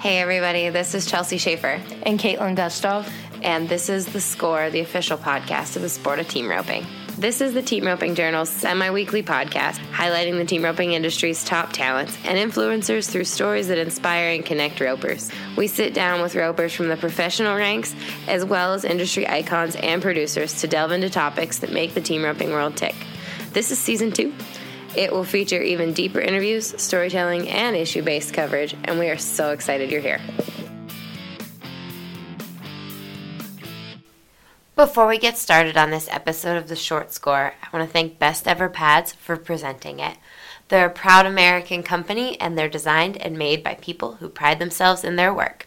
Hey, everybody, this is Chelsea Shaffer. And Caitlin Gustov. And this is The Score, the official podcast of the sport of team roping. This is the Team Roping Journal's semi weekly podcast highlighting the team roping industry's top talents and influencers through stories that inspire and connect ropers. We sit down with ropers from the professional ranks as well as industry icons and producers to delve into topics that make the team roping world tick. This is season two. It will feature even deeper interviews, storytelling, and issue based coverage, and we are so excited you're here. Before we get started on this episode of The Short Score, I want to thank Best Ever Pads for presenting it. They're a proud American company and they're designed and made by people who pride themselves in their work.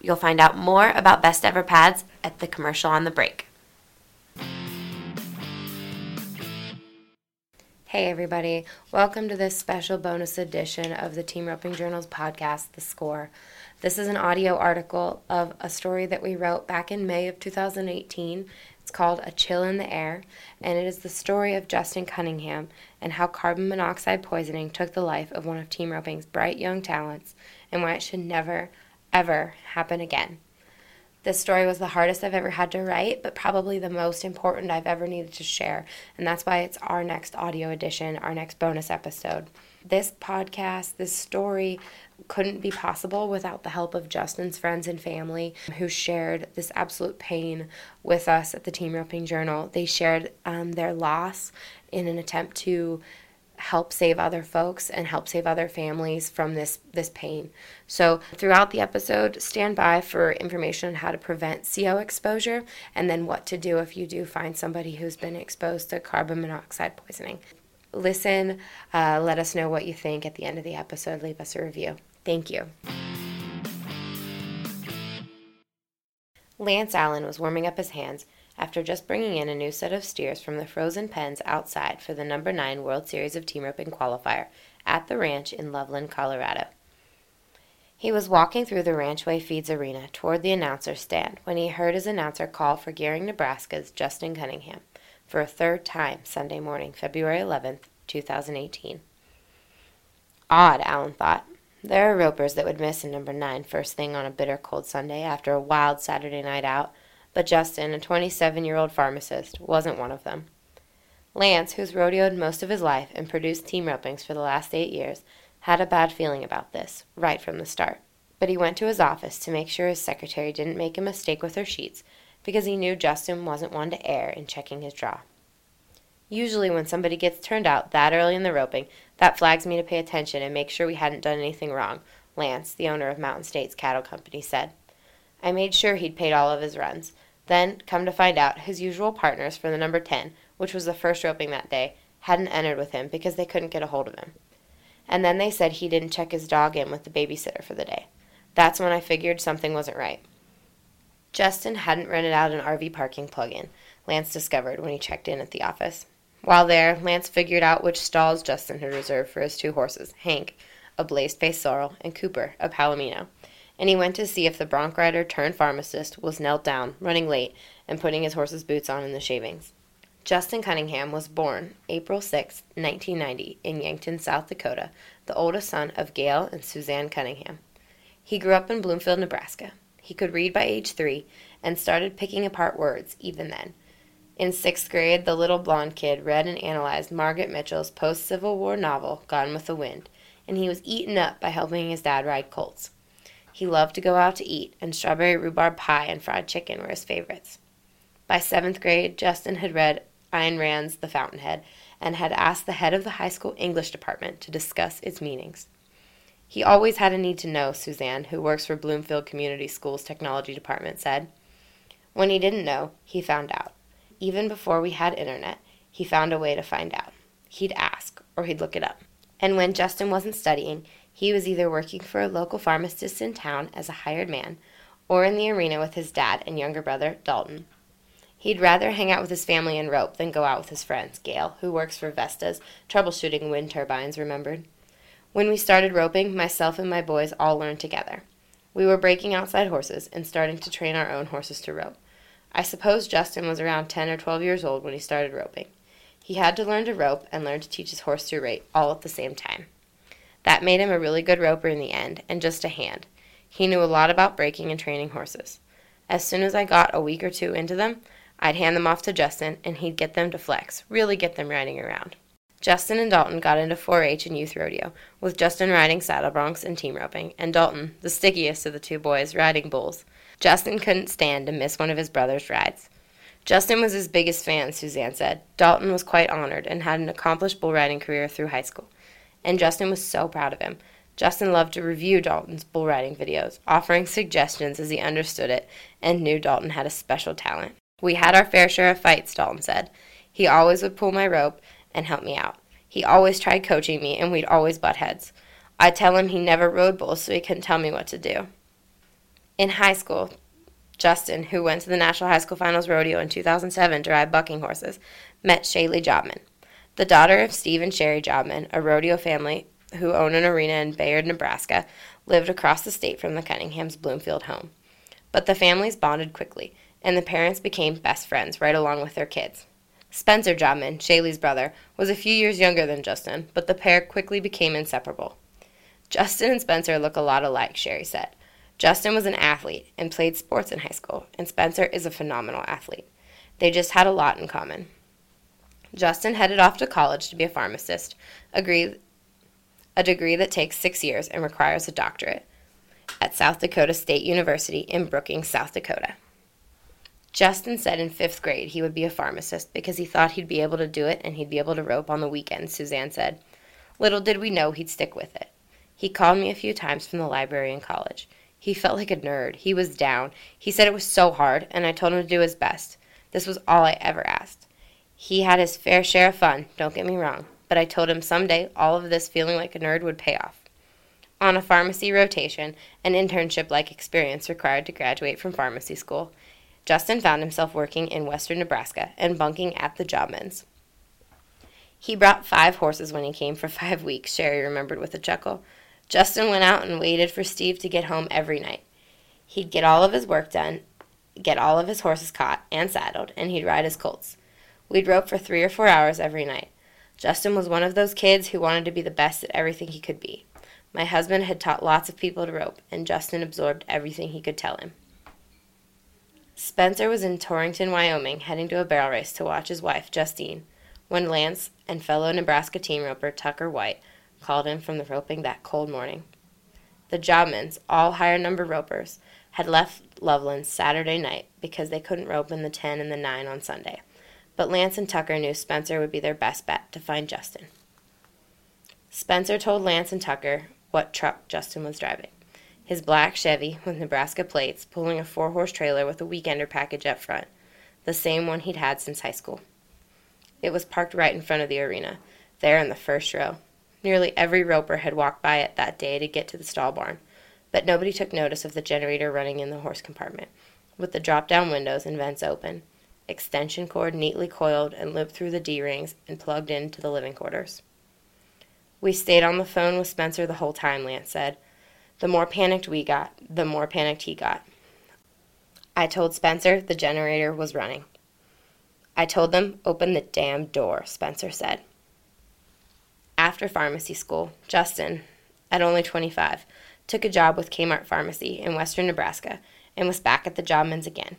You'll find out more about Best Ever Pads at the commercial on the break. Hey, everybody. Welcome to this special bonus edition of the Team Roping Journal's podcast, The Score. This is an audio article of a story that we wrote back in May of 2018. It's called A Chill in the Air, and it is the story of Justin Cunningham and how carbon monoxide poisoning took the life of one of Team Roping's bright young talents and why it should never, ever happen again. This story was the hardest I've ever had to write, but probably the most important I've ever needed to share. And that's why it's our next audio edition, our next bonus episode. This podcast, this story couldn't be possible without the help of Justin's friends and family who shared this absolute pain with us at the Team Roping Journal. They shared um, their loss in an attempt to help save other folks and help save other families from this this pain. So throughout the episode, stand by for information on how to prevent CO exposure and then what to do if you do find somebody who's been exposed to carbon monoxide poisoning. Listen, uh, let us know what you think at the end of the episode. Leave us a review. Thank you. Lance Allen was warming up his hands after just bringing in a new set of steers from the frozen pens outside for the number 9 World Series of Team Roping qualifier at the ranch in Loveland, Colorado. He was walking through the Ranchway Feeds arena toward the announcer stand when he heard his announcer call for Gering, Nebraska's Justin Cunningham for a third time Sunday morning, February 11th, 2018. Odd, Allen thought. There are ropers that would miss a number 9 first thing on a bitter cold Sunday after a wild Saturday night out but Justin, a 27 year old pharmacist, wasn't one of them. Lance, who's rodeoed most of his life and produced team ropings for the last eight years, had a bad feeling about this, right from the start. But he went to his office to make sure his secretary didn't make a mistake with her sheets, because he knew Justin wasn't one to err in checking his draw. Usually, when somebody gets turned out that early in the roping, that flags me to pay attention and make sure we hadn't done anything wrong, Lance, the owner of Mountain States Cattle Company, said. I made sure he'd paid all of his runs. Then, come to find out, his usual partners for the number 10, which was the first roping that day, hadn't entered with him because they couldn't get a hold of him. And then they said he didn't check his dog in with the babysitter for the day. That's when I figured something wasn't right. Justin hadn't rented out an RV parking plug in, Lance discovered when he checked in at the office. While there, Lance figured out which stalls Justin had reserved for his two horses Hank, a blazed faced sorrel, and Cooper, a palomino and he went to see if the bronc rider turned pharmacist was knelt down, running late, and putting his horse's boots on in the shavings. Justin Cunningham was born April 6, 1990, in Yankton, South Dakota, the oldest son of Gail and Suzanne Cunningham. He grew up in Bloomfield, Nebraska. He could read by age three and started picking apart words even then. In sixth grade, the little blond kid read and analyzed Margaret Mitchell's post Civil War novel, Gone with the Wind, and he was eaten up by helping his dad ride colts. He loved to go out to eat, and strawberry rhubarb pie and fried chicken were his favorites. By seventh grade, Justin had read Ayn Rand's The Fountainhead and had asked the head of the high school English department to discuss its meanings. He always had a need to know, Suzanne, who works for Bloomfield Community Schools Technology Department, said. When he didn't know, he found out. Even before we had internet, he found a way to find out. He'd ask, or he'd look it up. And when Justin wasn't studying, he was either working for a local pharmacist in town as a hired man or in the arena with his dad and younger brother, Dalton. He'd rather hang out with his family and rope than go out with his friends, Gail, who works for Vestas, troubleshooting wind turbines, remembered. When we started roping, myself and my boys all learned together. We were breaking outside horses and starting to train our own horses to rope. I suppose Justin was around 10 or 12 years old when he started roping. He had to learn to rope and learn to teach his horse to rate all at the same time. That made him a really good roper in the end, and just a hand. He knew a lot about breaking and training horses. As soon as I got a week or two into them, I'd hand them off to Justin and he'd get them to flex, really get them riding around. Justin and Dalton got into 4 H and youth rodeo, with Justin riding saddle broncs and team roping, and Dalton, the stickiest of the two boys, riding bulls. Justin couldn't stand to miss one of his brother's rides. Justin was his biggest fan, Suzanne said. Dalton was quite honored and had an accomplished bull riding career through high school. And Justin was so proud of him. Justin loved to review Dalton's bull riding videos, offering suggestions as he understood it and knew Dalton had a special talent. We had our fair share of fights, Dalton said. He always would pull my rope and help me out. He always tried coaching me, and we'd always butt heads. I'd tell him he never rode bulls, so he couldn't tell me what to do. In high school, Justin, who went to the National High School Finals Rodeo in 2007 to ride bucking horses, met Shaylee Jobman, the daughter of Steve and Sherry Jobman, a rodeo family who own an arena in Bayard, Nebraska, lived across the state from the Cunningham's Bloomfield home. But the families bonded quickly, and the parents became best friends right along with their kids. Spencer Jobman, Shaylee's brother, was a few years younger than Justin, but the pair quickly became inseparable. Justin and Spencer look a lot alike, Sherry said. Justin was an athlete and played sports in high school, and Spencer is a phenomenal athlete. They just had a lot in common. Justin headed off to college to be a pharmacist, a degree that takes six years and requires a doctorate, at South Dakota State University in Brookings, South Dakota. Justin said in fifth grade he would be a pharmacist because he thought he'd be able to do it and he'd be able to rope on the weekends, Suzanne said. Little did we know he'd stick with it. He called me a few times from the library in college. He felt like a nerd. He was down. He said it was so hard, and I told him to do his best. This was all I ever asked. He had his fair share of fun, don't get me wrong, but I told him someday all of this feeling like a nerd would pay off. On a pharmacy rotation, an internship like experience required to graduate from pharmacy school, Justin found himself working in western Nebraska and bunking at the Jobmans. He brought five horses when he came for five weeks, Sherry remembered with a chuckle. Justin went out and waited for Steve to get home every night. He'd get all of his work done, get all of his horses caught and saddled, and he'd ride his colts. We'd rope for three or four hours every night. Justin was one of those kids who wanted to be the best at everything he could be. My husband had taught lots of people to rope, and Justin absorbed everything he could tell him. Spencer was in Torrington, Wyoming, heading to a barrel race to watch his wife, Justine, when Lance and fellow Nebraska team roper Tucker White called him from the roping that cold morning. The Jobmans, all higher number ropers, had left Loveland Saturday night because they couldn't rope in the 10 and the 9 on Sunday. But Lance and Tucker knew Spencer would be their best bet to find Justin. Spencer told Lance and Tucker what truck Justin was driving his black Chevy with Nebraska plates, pulling a four horse trailer with a weekender package up front, the same one he'd had since high school. It was parked right in front of the arena, there in the first row. Nearly every roper had walked by it that day to get to the stall barn, but nobody took notice of the generator running in the horse compartment, with the drop down windows and vents open, extension cord neatly coiled and looped through the D rings and plugged into the living quarters. We stayed on the phone with Spencer the whole time, Lance said. The more panicked we got, the more panicked he got. I told Spencer the generator was running. I told them, open the damn door, Spencer said. After pharmacy school, Justin, at only 25, took a job with Kmart Pharmacy in western Nebraska and was back at the Jobmans again.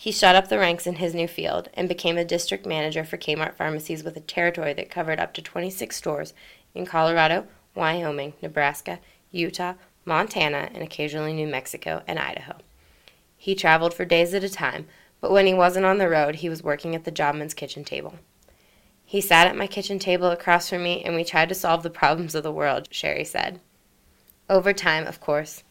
He shot up the ranks in his new field and became a district manager for Kmart Pharmacies with a territory that covered up to 26 stores in Colorado, Wyoming, Nebraska, Utah, Montana, and occasionally New Mexico and Idaho. He traveled for days at a time, but when he wasn't on the road, he was working at the Jobman's kitchen table. He sat at my kitchen table across from me, and we tried to solve the problems of the world, Sherry said. Over time, of course,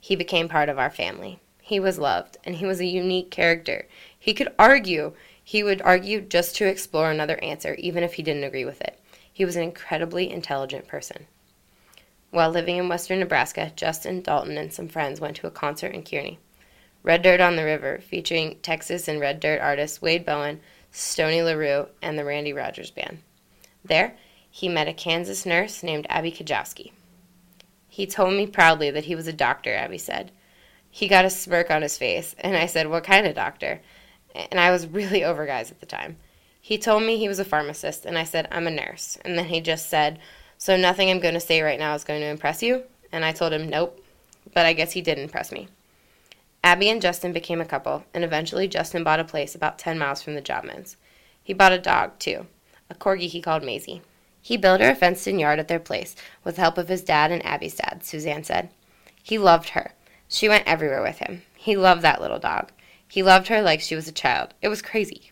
he became part of our family. He was loved, and he was a unique character. He could argue. He would argue just to explore another answer, even if he didn't agree with it. He was an incredibly intelligent person. While living in western Nebraska, Justin, Dalton, and some friends went to a concert in Kearney. Red Dirt on the River, featuring Texas and Red Dirt artists Wade Bowen, Stoney LaRue, and the Randy Rogers Band. There, he met a Kansas nurse named Abby Kajowski. He told me proudly that he was a doctor, Abby said. He got a smirk on his face, and I said, What kind of doctor? And I was really over guys at the time. He told me he was a pharmacist, and I said, I'm a nurse. And then he just said, so nothing I'm going to say right now is going to impress you? And I told him, Nope. but I guess he did impress me. Abby and Justin became a couple, and eventually Justin bought a place about 10 miles from the Jobmans. He bought a dog, too, a corgi he called Maisie. He built her a fenced in yard at their place with the help of his dad and Abby's dad, Suzanne said. He loved her. She went everywhere with him. He loved that little dog. He loved her like she was a child. It was crazy.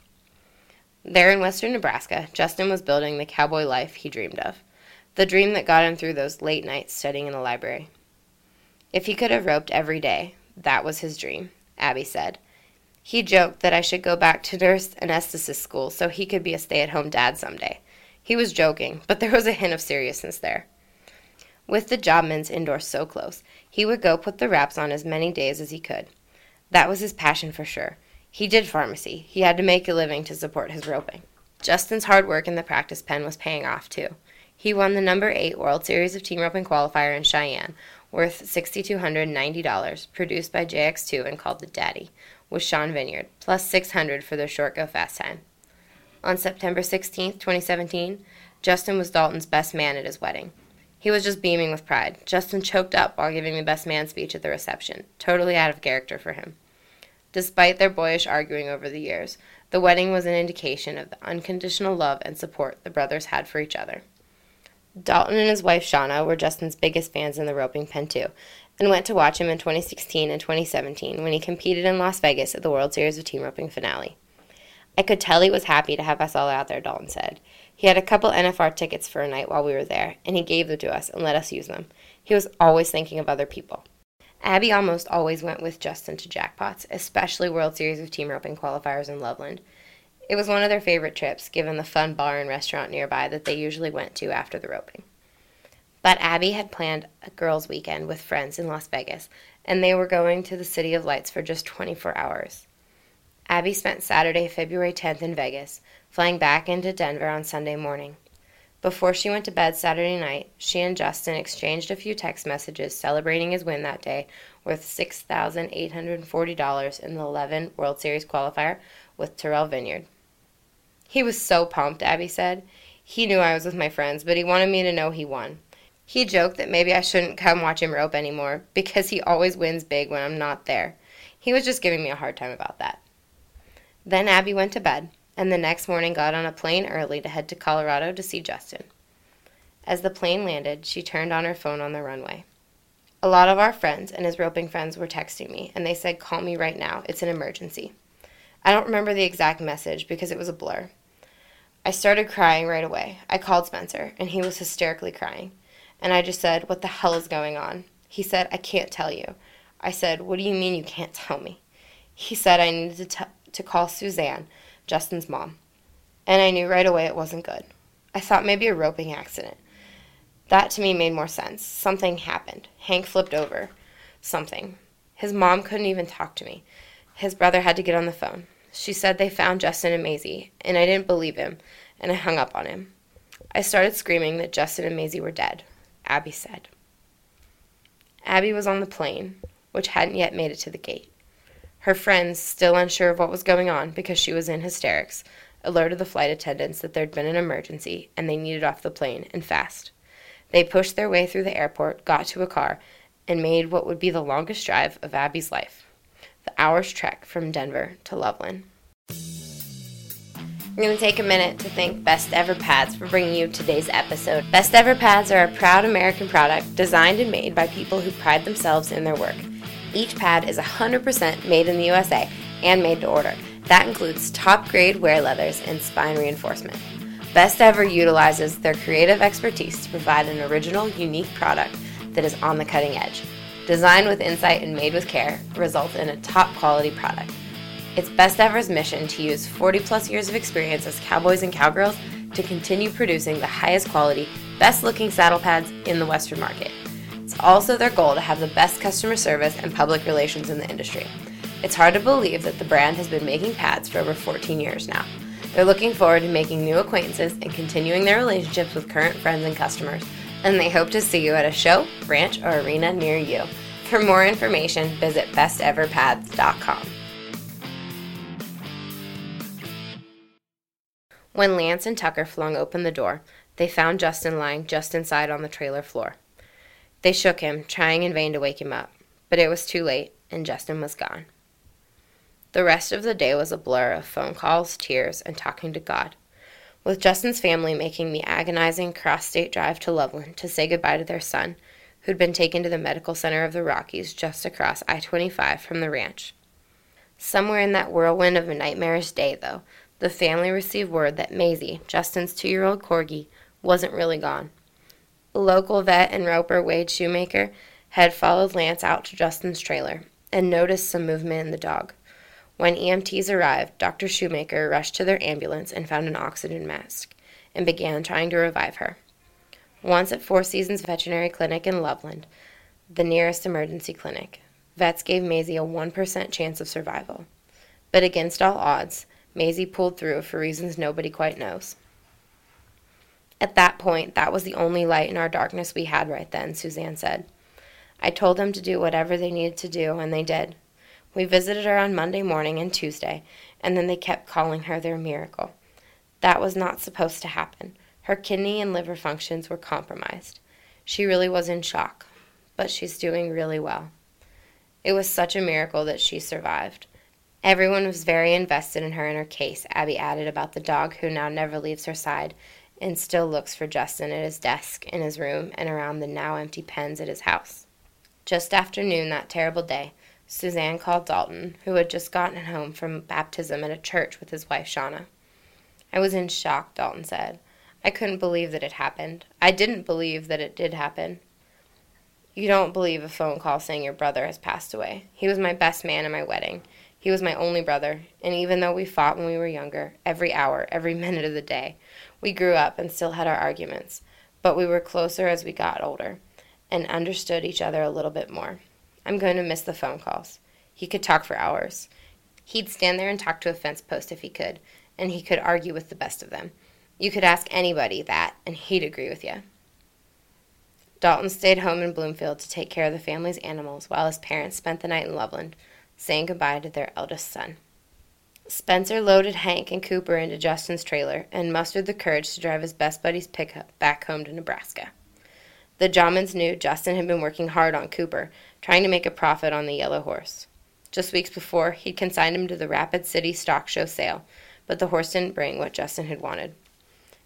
There in western Nebraska, Justin was building the cowboy life he dreamed of, the dream that got him through those late nights studying in the library. If he could have roped every day, that was his dream, Abby said. He joked that I should go back to nurse anesthetist school so he could be a stay at home dad someday. He was joking, but there was a hint of seriousness there. With the Jobmans indoors so close, he would go put the wraps on as many days as he could. That was his passion for sure. He did pharmacy. He had to make a living to support his roping. Justin's hard work in the practice pen was paying off too. He won the number 8 World Series of Team Roping Qualifier in Cheyenne, worth $6,290, produced by JX2 and called the Daddy, with Sean Vineyard, plus 600 for their short go fast time. On September 16, 2017, Justin was Dalton's best man at his wedding. He was just beaming with pride. Justin choked up while giving the best man speech at the reception, totally out of character for him. Despite their boyish arguing over the years, the wedding was an indication of the unconditional love and support the brothers had for each other. Dalton and his wife Shauna were Justin's biggest fans in the roping pen too, and went to watch him in 2016 and 2017 when he competed in Las Vegas at the World Series of Team Roping finale. I could tell he was happy to have us all out there, Dalton said. He had a couple NFR tickets for a night while we were there, and he gave them to us and let us use them. He was always thinking of other people. Abby almost always went with Justin to jackpots, especially World Series of Team Roping qualifiers in Loveland. It was one of their favorite trips, given the fun bar and restaurant nearby that they usually went to after the roping. But Abby had planned a girls' weekend with friends in Las Vegas, and they were going to the City of Lights for just 24 hours. Abby spent Saturday, February 10th in Vegas, flying back into Denver on Sunday morning. Before she went to bed Saturday night, she and Justin exchanged a few text messages celebrating his win that day worth $6,840 in the 11 World Series qualifier with Terrell Vineyard. He was so pumped, Abby said. He knew I was with my friends, but he wanted me to know he won. He joked that maybe I shouldn't come watch him rope anymore because he always wins big when I'm not there. He was just giving me a hard time about that. Then Abby went to bed, and the next morning got on a plane early to head to Colorado to see Justin. As the plane landed, she turned on her phone on the runway. A lot of our friends and his roping friends were texting me, and they said, Call me right now. It's an emergency. I don't remember the exact message because it was a blur. I started crying right away. I called Spencer, and he was hysterically crying. And I just said, What the hell is going on? He said, I can't tell you. I said, What do you mean you can't tell me? He said I needed to tell to call Suzanne, Justin's mom, and I knew right away it wasn't good. I thought maybe a roping accident. That to me made more sense. Something happened. Hank flipped over. Something. His mom couldn't even talk to me. His brother had to get on the phone. She said they found Justin and Maisie, and I didn't believe him, and I hung up on him. I started screaming that Justin and Maisie were dead, Abby said. Abby was on the plane, which hadn't yet made it to the gate. Her friends, still unsure of what was going on because she was in hysterics, alerted the flight attendants that there'd been an emergency and they needed off the plane, and fast. They pushed their way through the airport, got to a car, and made what would be the longest drive of Abby's life the hour's trek from Denver to Loveland. I'm going to take a minute to thank Best Ever Pads for bringing you today's episode. Best Ever Pads are a proud American product designed and made by people who pride themselves in their work. Each pad is 100% made in the USA and made to order. That includes top grade wear leathers and spine reinforcement. Best Ever utilizes their creative expertise to provide an original, unique product that is on the cutting edge. Designed with insight and made with care, results in a top quality product. It's Best Ever's mission to use 40 plus years of experience as cowboys and cowgirls to continue producing the highest quality, best looking saddle pads in the Western market. It's also their goal to have the best customer service and public relations in the industry. It's hard to believe that the brand has been making pads for over 14 years now. They're looking forward to making new acquaintances and continuing their relationships with current friends and customers, and they hope to see you at a show, ranch, or arena near you. For more information, visit besteverpads.com. When Lance and Tucker flung open the door, they found Justin lying just inside on the trailer floor. They shook him, trying in vain to wake him up. but it was too late, and Justin was gone. The rest of the day was a blur of phone calls, tears, and talking to God. With Justin's family making the agonizing cross state drive to Loveland to say goodbye to their son, who'd been taken to the medical center of the Rockies just across I 25 from the ranch. Somewhere in that whirlwind of a nightmarish day, though, the family received word that Maisie, Justin's two year old corgi, wasn't really gone. Local vet and roper, Wade Shoemaker, had followed Lance out to Justin's trailer and noticed some movement in the dog. When EMTs arrived, Dr. Shoemaker rushed to their ambulance and found an oxygen mask and began trying to revive her. Once at Four Seasons Veterinary Clinic in Loveland, the nearest emergency clinic, vets gave Maisie a 1% chance of survival. But against all odds, Maisie pulled through for reasons nobody quite knows. At that point, that was the only light in our darkness we had right then, Suzanne said. I told them to do whatever they needed to do, and they did. We visited her on Monday morning and Tuesday, and then they kept calling her their miracle. That was not supposed to happen. Her kidney and liver functions were compromised. She really was in shock, but she's doing really well. It was such a miracle that she survived. Everyone was very invested in her and her case, Abby added about the dog who now never leaves her side and still looks for Justin at his desk, in his room, and around the now empty pens at his house. Just after noon that terrible day, Suzanne called Dalton, who had just gotten home from baptism at a church with his wife Shauna. I was in shock, Dalton said. I couldn't believe that it happened. I didn't believe that it did happen. You don't believe a phone call saying your brother has passed away. He was my best man at my wedding. He was my only brother, and even though we fought when we were younger, every hour, every minute of the day, we grew up and still had our arguments, but we were closer as we got older and understood each other a little bit more. I'm going to miss the phone calls. He could talk for hours. He'd stand there and talk to a fence post if he could, and he could argue with the best of them. You could ask anybody that, and he'd agree with you. Dalton stayed home in Bloomfield to take care of the family's animals while his parents spent the night in Loveland saying goodbye to their eldest son. Spencer loaded Hank and Cooper into Justin's trailer and mustered the courage to drive his best buddy's pickup back home to Nebraska. The Jobmans knew Justin had been working hard on Cooper, trying to make a profit on the yellow horse. Just weeks before, he'd consigned him to the Rapid City Stock Show sale, but the horse didn't bring what Justin had wanted.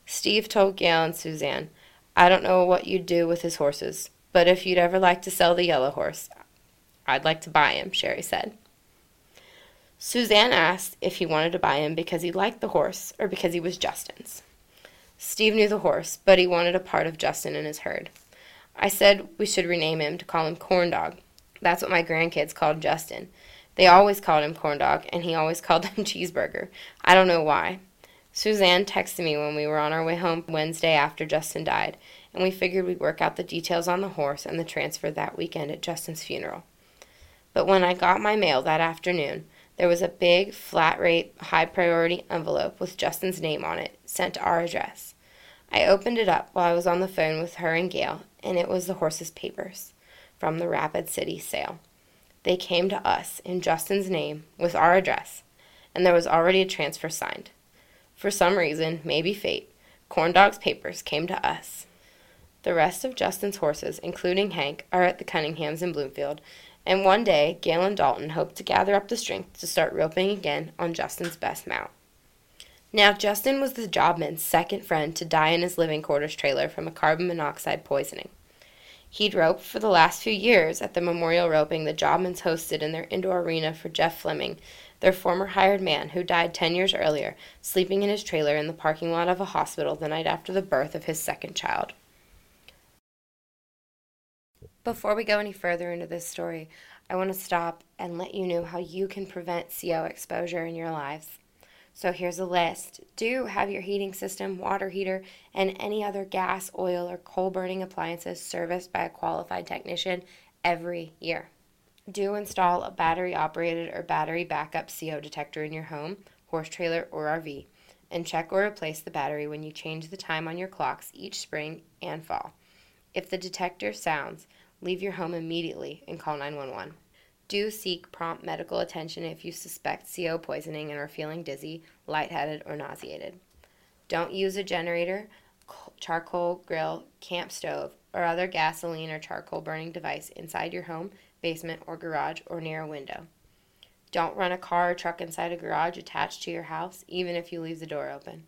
Steve told Gail and Suzanne, I don't know what you'd do with his horses, but if you'd ever like to sell the yellow horse, I'd like to buy him, Sherry said. Suzanne asked if he wanted to buy him because he liked the horse or because he was Justin's. Steve knew the horse, but he wanted a part of Justin in his herd. I said we should rename him to call him Corn Dog. That's what my grandkids called Justin. They always called him Corn Dog, and he always called him Cheeseburger. I don't know why. Suzanne texted me when we were on our way home Wednesday after Justin died, and we figured we'd work out the details on the horse and the transfer that weekend at Justin's funeral. But when I got my mail that afternoon, there was a big, flat rate, high priority envelope with Justin's name on it sent to our address. I opened it up while I was on the phone with her and Gail, and it was the horse's papers from the Rapid City sale. They came to us in Justin's name with our address, and there was already a transfer signed. For some reason, maybe fate, Corndog's papers came to us. The rest of Justin's horses, including Hank, are at the Cunninghams in Bloomfield, and one day Gail and Dalton hoped to gather up the strength to start roping again on Justin's best mount. Now, Justin was the Jobman's second friend to die in his living quarters trailer from a carbon monoxide poisoning. He'd roped for the last few years at the memorial roping the Jobmans hosted in their indoor arena for Jeff Fleming, their former hired man who died 10 years earlier, sleeping in his trailer in the parking lot of a hospital the night after the birth of his second child. Before we go any further into this story, I want to stop and let you know how you can prevent CO exposure in your lives. So here's a list. Do have your heating system, water heater, and any other gas, oil, or coal burning appliances serviced by a qualified technician every year. Do install a battery operated or battery backup CO detector in your home, horse trailer, or RV, and check or replace the battery when you change the time on your clocks each spring and fall. If the detector sounds, leave your home immediately and call 911. Do seek prompt medical attention if you suspect CO poisoning and are feeling dizzy, lightheaded, or nauseated. Don't use a generator, charcoal grill, camp stove, or other gasoline or charcoal burning device inside your home basement, or garage, or near a window. Don't run a car or truck inside a garage attached to your house, even if you leave the door open.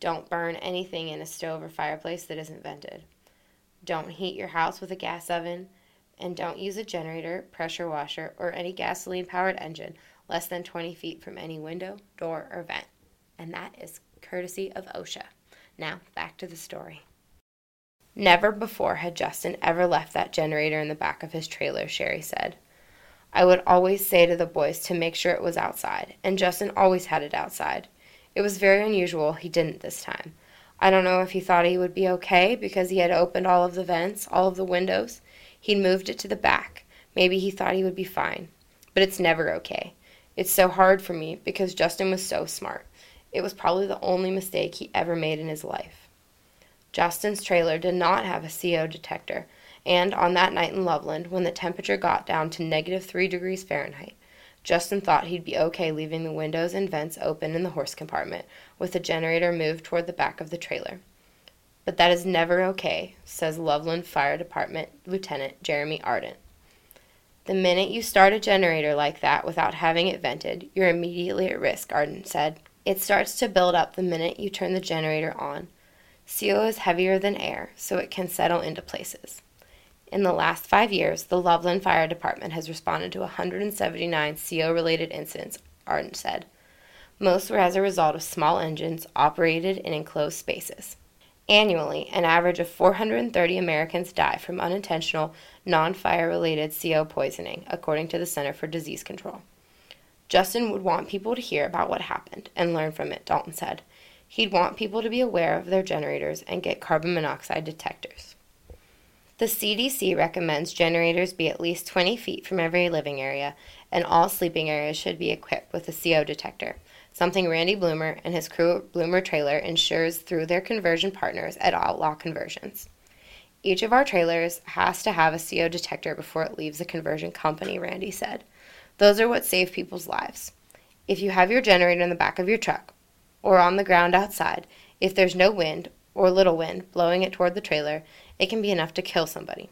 Don't burn anything in a stove or fireplace that isn't vented. Don't heat your house with a gas oven. And don't use a generator, pressure washer, or any gasoline powered engine less than 20 feet from any window, door, or vent. And that is courtesy of OSHA. Now, back to the story. Never before had Justin ever left that generator in the back of his trailer, Sherry said. I would always say to the boys to make sure it was outside, and Justin always had it outside. It was very unusual he didn't this time. I don't know if he thought he would be okay because he had opened all of the vents, all of the windows. He'd moved it to the back. Maybe he thought he would be fine. But it's never okay. It's so hard for me because Justin was so smart. It was probably the only mistake he ever made in his life. Justin's trailer did not have a CO detector, and on that night in Loveland, when the temperature got down to negative 3 degrees Fahrenheit, Justin thought he'd be okay leaving the windows and vents open in the horse compartment, with the generator moved toward the back of the trailer. But that is never okay, says Loveland Fire Department Lieutenant Jeremy Ardent. The minute you start a generator like that without having it vented, you're immediately at risk, Ardent said. It starts to build up the minute you turn the generator on. CO is heavier than air, so it can settle into places. In the last five years, the Loveland Fire Department has responded to 179 CO related incidents, Ardent said. Most were as a result of small engines operated in enclosed spaces. Annually, an average of 430 Americans die from unintentional, non fire related CO poisoning, according to the Center for Disease Control. Justin would want people to hear about what happened and learn from it, Dalton said. He'd want people to be aware of their generators and get carbon monoxide detectors. The CDC recommends generators be at least 20 feet from every living area, and all sleeping areas should be equipped with a CO detector, something Randy Bloomer and his crew at Bloomer Trailer ensures through their conversion partners at Outlaw Conversions. Each of our trailers has to have a CO detector before it leaves the conversion company, Randy said. Those are what save people's lives. If you have your generator in the back of your truck or on the ground outside, if there's no wind or little wind blowing it toward the trailer, it can be enough to kill somebody.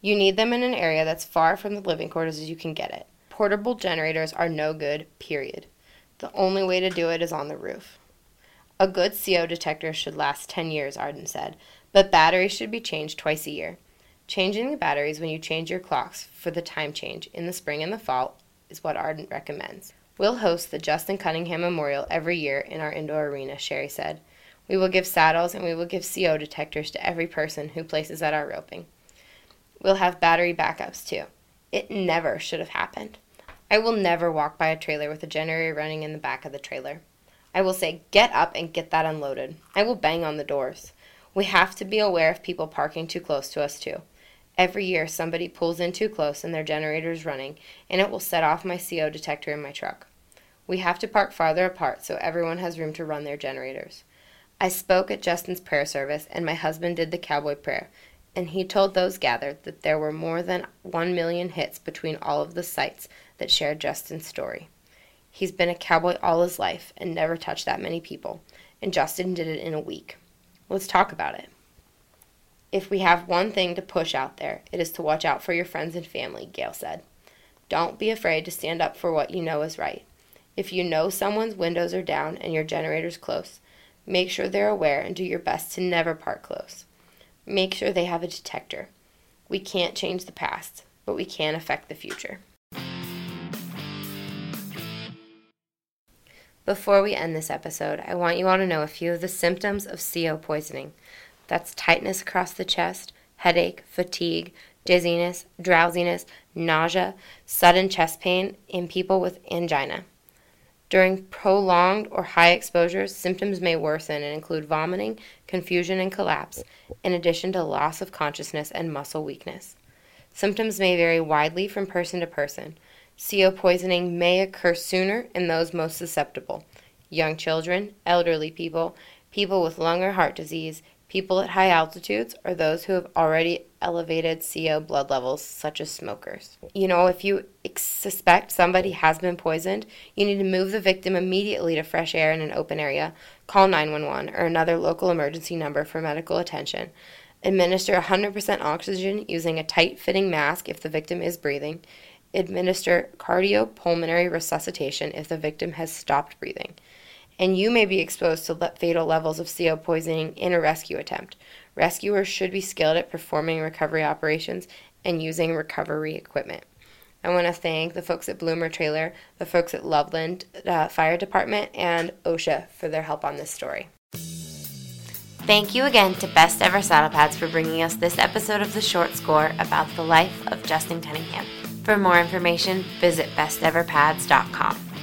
You need them in an area that's far from the living quarters as you can get it. Portable generators are no good, period. The only way to do it is on the roof. A good CO detector should last 10 years, Arden said, but batteries should be changed twice a year. Changing the batteries when you change your clocks for the time change in the spring and the fall is what Arden recommends. We'll host the Justin Cunningham Memorial every year in our indoor arena, Sherry said. We will give saddles and we will give CO detectors to every person who places at our roping. We'll have battery backups too. It never should have happened. I will never walk by a trailer with a generator running in the back of the trailer. I will say, get up and get that unloaded. I will bang on the doors. We have to be aware of people parking too close to us too. Every year, somebody pulls in too close and their generator is running, and it will set off my CO detector in my truck. We have to park farther apart so everyone has room to run their generators. I spoke at Justin's prayer service, and my husband did the cowboy prayer, and he told those gathered that there were more than one million hits between all of the sites that shared Justin's story. He's been a cowboy all his life and never touched that many people, and Justin did it in a week. Let's talk about it. If we have one thing to push out there, it is to watch out for your friends and family, Gail said. Don't be afraid to stand up for what you know is right. If you know someone's windows are down and your generator's close, make sure they're aware and do your best to never park close. Make sure they have a detector. We can't change the past, but we can affect the future. Before we end this episode, I want you all to know a few of the symptoms of CO poisoning. That's tightness across the chest, headache, fatigue, dizziness, drowsiness, nausea, sudden chest pain in people with angina. During prolonged or high exposures, symptoms may worsen and include vomiting, confusion, and collapse, in addition to loss of consciousness and muscle weakness. Symptoms may vary widely from person to person. CO poisoning may occur sooner in those most susceptible young children, elderly people, people with lung or heart disease, people at high altitudes, or those who have already elevated CO blood levels, such as smokers. You know, if you suspect somebody has been poisoned, you need to move the victim immediately to fresh air in an open area, call 911 or another local emergency number for medical attention. Administer 100% oxygen using a tight fitting mask if the victim is breathing. Administer cardiopulmonary resuscitation if the victim has stopped breathing. And you may be exposed to fatal levels of CO poisoning in a rescue attempt. Rescuers should be skilled at performing recovery operations and using recovery equipment. I want to thank the folks at Bloomer Trailer, the folks at Loveland uh, Fire Department, and OSHA for their help on this story. Thank you again to Best Ever Saddle Pads for bringing us this episode of the short score about the life of Justin Cunningham. For more information, visit besteverpads.com.